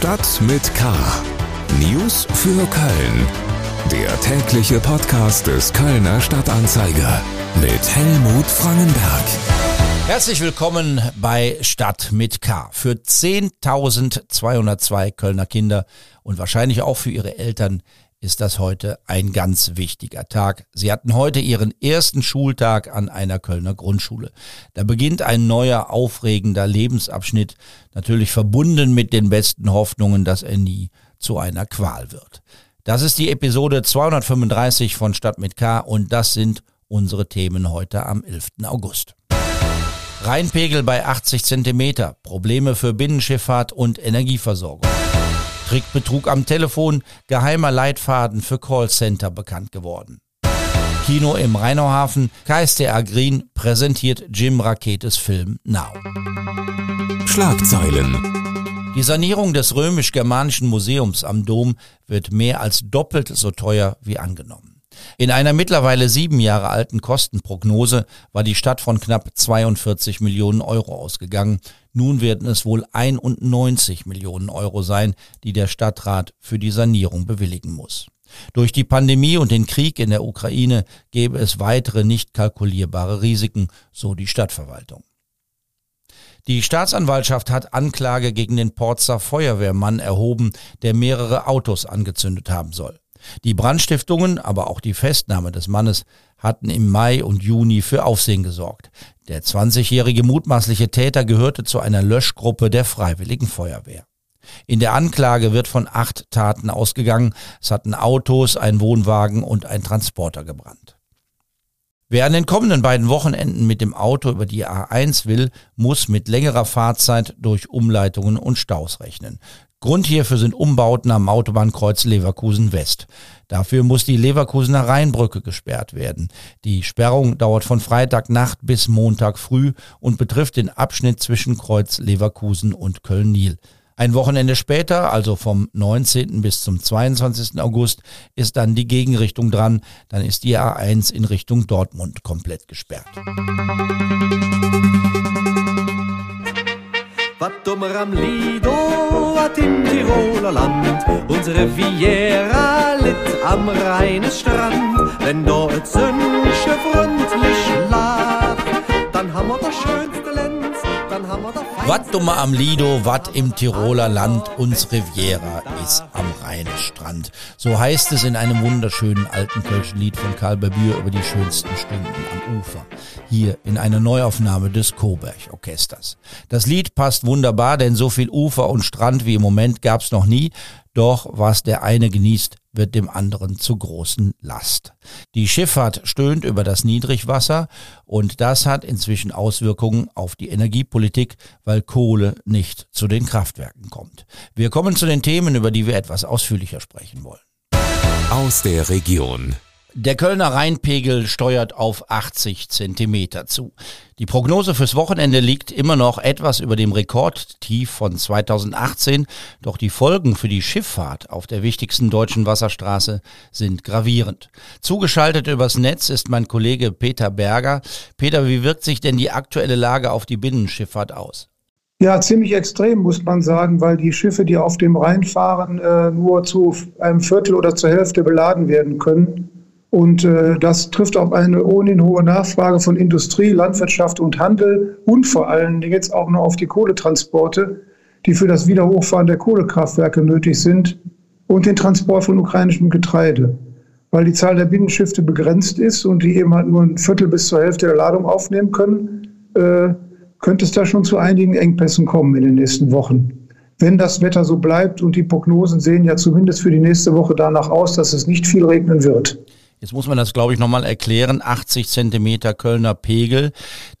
Stadt mit K. News für Köln. Der tägliche Podcast des Kölner Stadtanzeiger mit Helmut Frangenberg. Herzlich willkommen bei Stadt mit K. Für 10.202 Kölner Kinder und wahrscheinlich auch für ihre Eltern ist das heute ein ganz wichtiger Tag. Sie hatten heute ihren ersten Schultag an einer Kölner Grundschule. Da beginnt ein neuer, aufregender Lebensabschnitt, natürlich verbunden mit den besten Hoffnungen, dass er nie zu einer Qual wird. Das ist die Episode 235 von Stadt mit K und das sind unsere Themen heute am 11. August. Rheinpegel bei 80 Zentimeter, Probleme für Binnenschifffahrt und Energieversorgung. Trickbetrug am Telefon, geheimer Leitfaden für Callcenter bekannt geworden. Kino im Rheinauhafen, KSDA Green präsentiert Jim Raketes Film Now. Schlagzeilen. Die Sanierung des römisch-germanischen Museums am Dom wird mehr als doppelt so teuer wie angenommen. In einer mittlerweile sieben Jahre alten Kostenprognose war die Stadt von knapp 42 Millionen Euro ausgegangen. Nun werden es wohl 91 Millionen Euro sein, die der Stadtrat für die Sanierung bewilligen muss. Durch die Pandemie und den Krieg in der Ukraine gäbe es weitere nicht kalkulierbare Risiken, so die Stadtverwaltung. Die Staatsanwaltschaft hat Anklage gegen den Porzer Feuerwehrmann erhoben, der mehrere Autos angezündet haben soll. Die Brandstiftungen, aber auch die Festnahme des Mannes hatten im Mai und Juni für Aufsehen gesorgt. Der 20-jährige mutmaßliche Täter gehörte zu einer Löschgruppe der Freiwilligen Feuerwehr. In der Anklage wird von acht Taten ausgegangen. Es hatten Autos, ein Wohnwagen und ein Transporter gebrannt. Wer an den kommenden beiden Wochenenden mit dem Auto über die A1 will, muss mit längerer Fahrzeit durch Umleitungen und Staus rechnen. Grund hierfür sind Umbauten am Autobahnkreuz Leverkusen West. Dafür muss die Leverkusener Rheinbrücke gesperrt werden. Die Sperrung dauert von Freitagnacht bis Montag früh und betrifft den Abschnitt zwischen Kreuz Leverkusen und Köln-Nil. Ein Wochenende später, also vom 19. bis zum 22. August, ist dann die Gegenrichtung dran. Dann ist die A1 in Richtung Dortmund komplett gesperrt. Was dummer am Lido, wat im Tiroler Land. Unsere Riviera litt am Rheinesstrand. Wenn dort Sönsche freundlich lacht, Wat dummer am Lido, wat im Tiroler Land, uns Riviera ist am Rheinstrand. So heißt es in einem wunderschönen alten kölschen Lied von Karl Babür über die schönsten Stunden am Ufer. Hier in einer Neuaufnahme des Coburg Orchesters. Das Lied passt wunderbar, denn so viel Ufer und Strand wie im Moment gab's noch nie. Doch was der eine genießt, wird dem anderen zu großen Last. Die Schifffahrt stöhnt über das Niedrigwasser und das hat inzwischen Auswirkungen auf die Energiepolitik, weil Kohle nicht zu den Kraftwerken kommt. Wir kommen zu den Themen, über die wir etwas ausführlicher sprechen wollen. Aus der Region. Der Kölner Rheinpegel steuert auf 80 Zentimeter zu. Die Prognose fürs Wochenende liegt immer noch etwas über dem Rekordtief von 2018, doch die Folgen für die Schifffahrt auf der wichtigsten deutschen Wasserstraße sind gravierend. Zugeschaltet übers Netz ist mein Kollege Peter Berger. Peter, wie wirkt sich denn die aktuelle Lage auf die Binnenschifffahrt aus? Ja, ziemlich extrem, muss man sagen, weil die Schiffe, die auf dem Rhein fahren, äh, nur zu einem Viertel oder zur Hälfte beladen werden können. Und äh, das trifft auf eine ohnehin hohe Nachfrage von Industrie, Landwirtschaft und Handel und vor allen Dingen jetzt auch noch auf die Kohletransporte, die für das Wiederhochfahren der Kohlekraftwerke nötig sind und den Transport von ukrainischem Getreide. Weil die Zahl der Binnenschiffe begrenzt ist und die eben halt nur ein Viertel bis zur Hälfte der Ladung aufnehmen können, äh, könnte es da schon zu einigen Engpässen kommen in den nächsten Wochen. Wenn das Wetter so bleibt und die Prognosen sehen ja zumindest für die nächste Woche danach aus, dass es nicht viel regnen wird. Jetzt muss man das, glaube ich, nochmal erklären. 80 Zentimeter Kölner Pegel.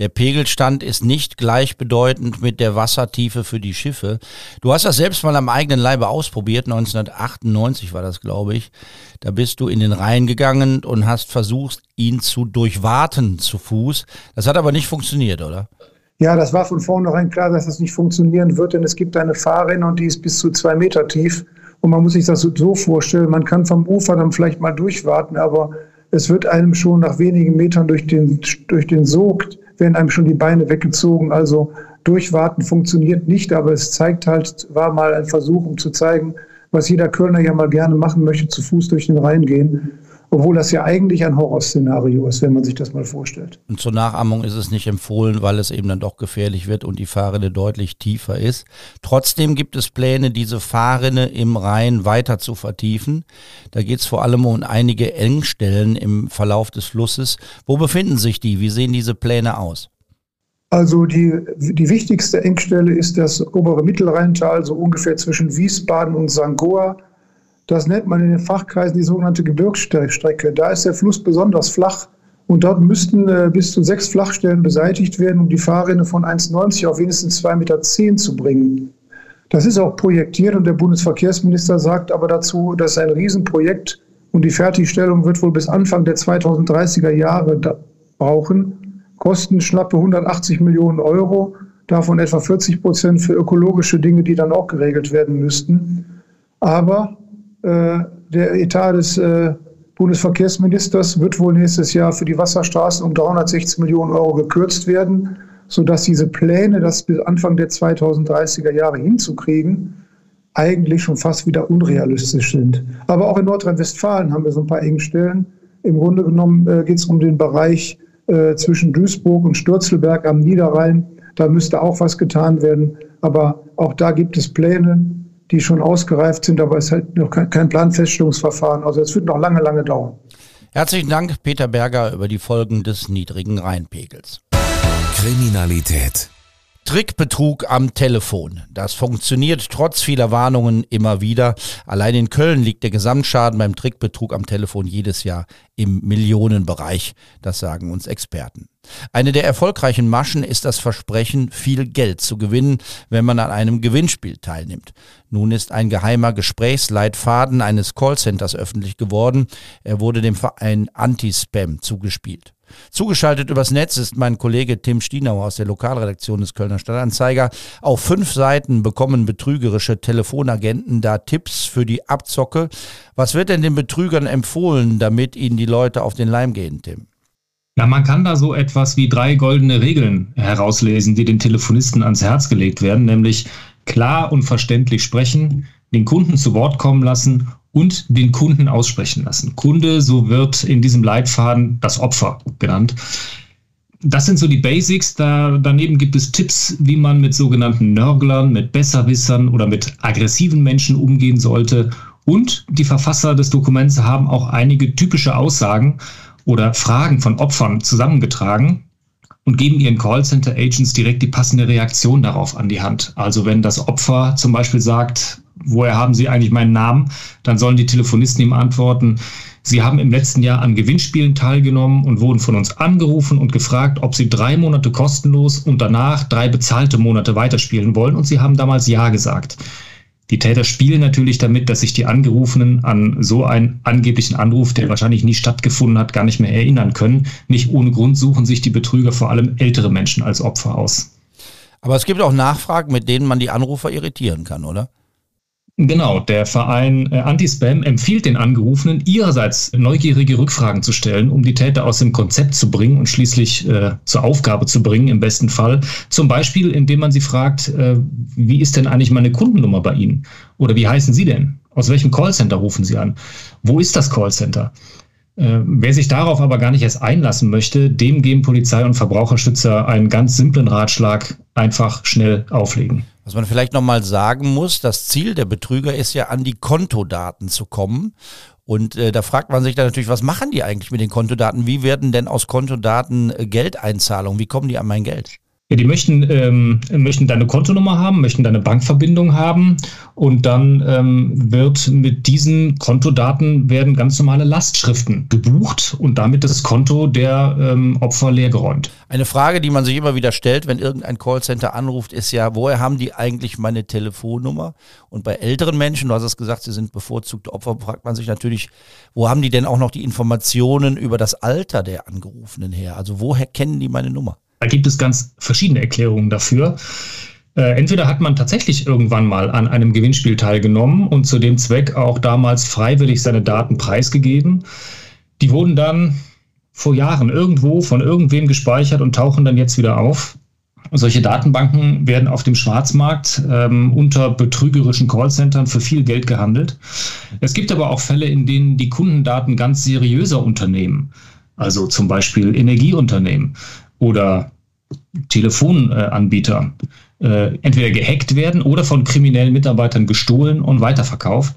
Der Pegelstand ist nicht gleichbedeutend mit der Wassertiefe für die Schiffe. Du hast das selbst mal am eigenen Leibe ausprobiert. 1998 war das, glaube ich. Da bist du in den Rhein gegangen und hast versucht, ihn zu durchwaten zu Fuß. Das hat aber nicht funktioniert, oder? Ja, das war von vornherein klar, dass das nicht funktionieren wird, denn es gibt eine Fahrrinne und die ist bis zu zwei Meter tief. Und man muss sich das so vorstellen, man kann vom Ufer dann vielleicht mal durchwarten, aber es wird einem schon nach wenigen Metern durch den, durch den Sog, werden einem schon die Beine weggezogen. Also Durchwarten funktioniert nicht, aber es zeigt halt, war mal ein Versuch, um zu zeigen, was jeder Kölner ja mal gerne machen möchte, zu Fuß durch den Rhein gehen obwohl das ja eigentlich ein Horrorszenario ist, wenn man sich das mal vorstellt. Und zur Nachahmung ist es nicht empfohlen, weil es eben dann doch gefährlich wird und die Fahrrinne deutlich tiefer ist. Trotzdem gibt es Pläne, diese Fahrrinne im Rhein weiter zu vertiefen. Da geht es vor allem um einige Engstellen im Verlauf des Flusses. Wo befinden sich die? Wie sehen diese Pläne aus? Also die, die wichtigste Engstelle ist das obere Mittelrheintal, so ungefähr zwischen Wiesbaden und St. Das nennt man in den Fachkreisen die sogenannte Gebirgsstrecke. Da ist der Fluss besonders flach und dort müssten äh, bis zu sechs Flachstellen beseitigt werden, um die Fahrrinne von 1,90 auf wenigstens 2,10 Meter zu bringen. Das ist auch projektiert und der Bundesverkehrsminister sagt aber dazu, das ist ein Riesenprojekt und die Fertigstellung wird wohl bis Anfang der 2030er Jahre brauchen. Kosten schnappe 180 Millionen Euro, davon etwa 40 Prozent für ökologische Dinge, die dann auch geregelt werden müssten. Aber äh, der Etat des äh, Bundesverkehrsministers wird wohl nächstes Jahr für die Wasserstraßen um 360 Millionen Euro gekürzt werden, sodass diese Pläne, das bis Anfang der 2030er Jahre hinzukriegen, eigentlich schon fast wieder unrealistisch sind. Aber auch in Nordrhein-Westfalen haben wir so ein paar Engstellen. Im Grunde genommen äh, geht es um den Bereich äh, zwischen Duisburg und Stürzelberg am Niederrhein. Da müsste auch was getan werden. Aber auch da gibt es Pläne die schon ausgereift sind, aber es ist halt noch kein Planfeststellungsverfahren. Also es wird noch lange, lange dauern. Herzlichen Dank, Peter Berger, über die Folgen des niedrigen Rheinpegels. Kriminalität. Trickbetrug am Telefon. Das funktioniert trotz vieler Warnungen immer wieder. Allein in Köln liegt der Gesamtschaden beim Trickbetrug am Telefon jedes Jahr im Millionenbereich. Das sagen uns Experten. Eine der erfolgreichen Maschen ist das Versprechen, viel Geld zu gewinnen, wenn man an einem Gewinnspiel teilnimmt. Nun ist ein geheimer Gesprächsleitfaden eines Callcenters öffentlich geworden. Er wurde dem Verein Anti-Spam zugespielt. Zugeschaltet übers Netz ist mein Kollege Tim Stienauer aus der Lokalredaktion des Kölner Stadtanzeiger. Auf fünf Seiten bekommen betrügerische Telefonagenten da Tipps für die Abzocke. Was wird denn den Betrügern empfohlen, damit ihnen die Leute auf den Leim gehen, Tim? Ja, man kann da so etwas wie drei goldene Regeln herauslesen, die den Telefonisten ans Herz gelegt werden, nämlich klar und verständlich sprechen, den Kunden zu Wort kommen lassen und den Kunden aussprechen lassen. Kunde, so wird in diesem Leitfaden das Opfer genannt. Das sind so die Basics. Da, daneben gibt es Tipps, wie man mit sogenannten Nörglern, mit Besserwissern oder mit aggressiven Menschen umgehen sollte. Und die Verfasser des Dokuments haben auch einige typische Aussagen oder Fragen von Opfern zusammengetragen und geben ihren Callcenter-Agents direkt die passende Reaktion darauf an die Hand. Also wenn das Opfer zum Beispiel sagt, woher haben Sie eigentlich meinen Namen, dann sollen die Telefonisten ihm antworten, Sie haben im letzten Jahr an Gewinnspielen teilgenommen und wurden von uns angerufen und gefragt, ob Sie drei Monate kostenlos und danach drei bezahlte Monate weiterspielen wollen. Und Sie haben damals Ja gesagt. Die Täter spielen natürlich damit, dass sich die Angerufenen an so einen angeblichen Anruf, der wahrscheinlich nie stattgefunden hat, gar nicht mehr erinnern können. Nicht ohne Grund suchen sich die Betrüger vor allem ältere Menschen als Opfer aus. Aber es gibt auch Nachfragen, mit denen man die Anrufer irritieren kann, oder? Genau, der Verein äh, Anti-Spam empfiehlt den Angerufenen, ihrerseits neugierige Rückfragen zu stellen, um die Täter aus dem Konzept zu bringen und schließlich äh, zur Aufgabe zu bringen, im besten Fall. Zum Beispiel, indem man sie fragt, äh, wie ist denn eigentlich meine Kundennummer bei Ihnen? Oder wie heißen Sie denn? Aus welchem Callcenter rufen Sie an? Wo ist das Callcenter? Äh, wer sich darauf aber gar nicht erst einlassen möchte, dem geben Polizei und Verbraucherschützer einen ganz simplen Ratschlag, einfach schnell auflegen. Was man vielleicht nochmal sagen muss, das Ziel der Betrüger ist ja an die Kontodaten zu kommen. Und äh, da fragt man sich dann natürlich, was machen die eigentlich mit den Kontodaten? Wie werden denn aus Kontodaten äh, Geldeinzahlungen? Wie kommen die an mein Geld? Ja, die möchten, ähm, möchten deine Kontonummer haben, möchten deine Bankverbindung haben und dann ähm, wird mit diesen Kontodaten werden ganz normale Lastschriften gebucht und damit das Konto der ähm, Opfer leergeräumt. Eine Frage, die man sich immer wieder stellt, wenn irgendein Callcenter anruft, ist ja, woher haben die eigentlich meine Telefonnummer? Und bei älteren Menschen, du hast es gesagt, sie sind bevorzugte Opfer, fragt man sich natürlich, wo haben die denn auch noch die Informationen über das Alter der Angerufenen her? Also woher kennen die meine Nummer? Da gibt es ganz verschiedene Erklärungen dafür. Äh, entweder hat man tatsächlich irgendwann mal an einem Gewinnspiel teilgenommen und zu dem Zweck auch damals freiwillig seine Daten preisgegeben. Die wurden dann vor Jahren irgendwo von irgendwem gespeichert und tauchen dann jetzt wieder auf. Solche Datenbanken werden auf dem Schwarzmarkt ähm, unter betrügerischen Callcentern für viel Geld gehandelt. Es gibt aber auch Fälle, in denen die Kundendaten ganz seriöser Unternehmen, also zum Beispiel Energieunternehmen oder Telefonanbieter, äh, entweder gehackt werden oder von kriminellen Mitarbeitern gestohlen und weiterverkauft.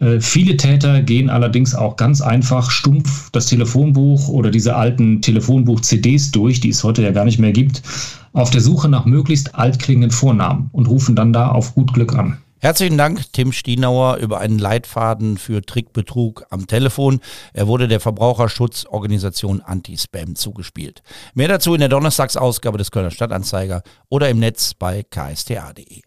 Äh, viele Täter gehen allerdings auch ganz einfach stumpf das Telefonbuch oder diese alten Telefonbuch-CDs durch, die es heute ja gar nicht mehr gibt, auf der Suche nach möglichst altklingenden Vornamen und rufen dann da auf gut Glück an. Herzlichen Dank, Tim Stienauer, über einen Leitfaden für Trickbetrug am Telefon. Er wurde der Verbraucherschutzorganisation Anti-Spam zugespielt. Mehr dazu in der Donnerstagsausgabe des Kölner Stadtanzeiger oder im Netz bei ksta.de.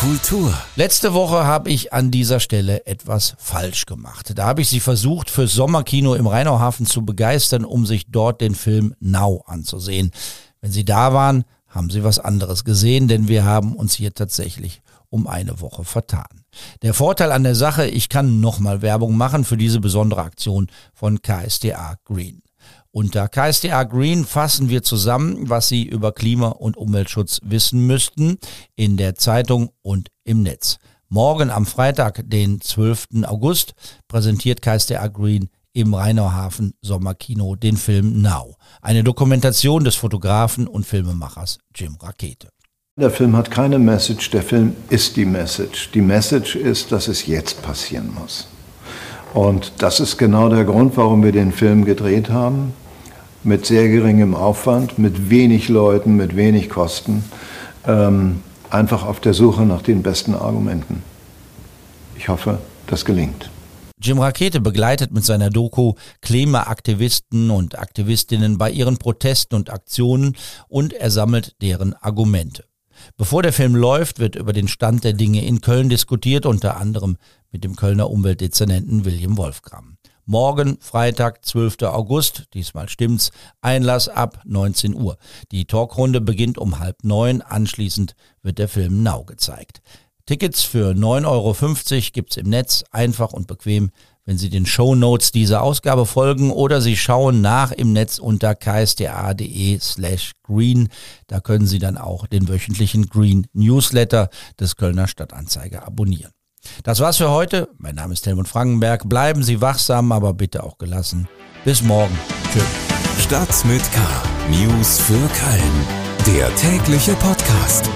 Kultur. Letzte Woche habe ich an dieser Stelle etwas falsch gemacht. Da habe ich Sie versucht, fürs Sommerkino im Rheinauhafen zu begeistern, um sich dort den Film Now anzusehen. Wenn Sie da waren, haben Sie was anderes gesehen, denn wir haben uns hier tatsächlich um eine Woche vertan. Der Vorteil an der Sache, ich kann nochmal Werbung machen für diese besondere Aktion von KSDA Green. Unter KSDA Green fassen wir zusammen, was Sie über Klima- und Umweltschutz wissen müssten, in der Zeitung und im Netz. Morgen am Freitag, den 12. August, präsentiert KSDA Green im Rheinauhafen Sommerkino den Film Now. Eine Dokumentation des Fotografen und Filmemachers Jim Rakete. Der Film hat keine Message, der Film ist die Message. Die Message ist, dass es jetzt passieren muss. Und das ist genau der Grund, warum wir den Film gedreht haben mit sehr geringem Aufwand, mit wenig Leuten, mit wenig Kosten, ähm, einfach auf der Suche nach den besten Argumenten. Ich hoffe, das gelingt. Jim Rakete begleitet mit seiner Doku Klimaaktivisten und Aktivistinnen bei ihren Protesten und Aktionen und er sammelt deren Argumente. Bevor der Film läuft, wird über den Stand der Dinge in Köln diskutiert, unter anderem mit dem Kölner Umweltdezernenten William Wolfgram. Morgen, Freitag, 12. August, diesmal stimmt's, Einlass ab 19 Uhr. Die Talkrunde beginnt um halb neun, anschließend wird der Film Now gezeigt. Tickets für 9,50 Euro gibt's im Netz, einfach und bequem, wenn Sie den Show Notes dieser Ausgabe folgen oder Sie schauen nach im Netz unter ksda.de slash green. Da können Sie dann auch den wöchentlichen Green Newsletter des Kölner Stadtanzeiger abonnieren. Das war's für heute. Mein Name ist Helmut Frankenberg. Bleiben Sie wachsam, aber bitte auch gelassen. Bis morgen. Tschüss. Stadt mit K. News für Köln. Der tägliche Podcast.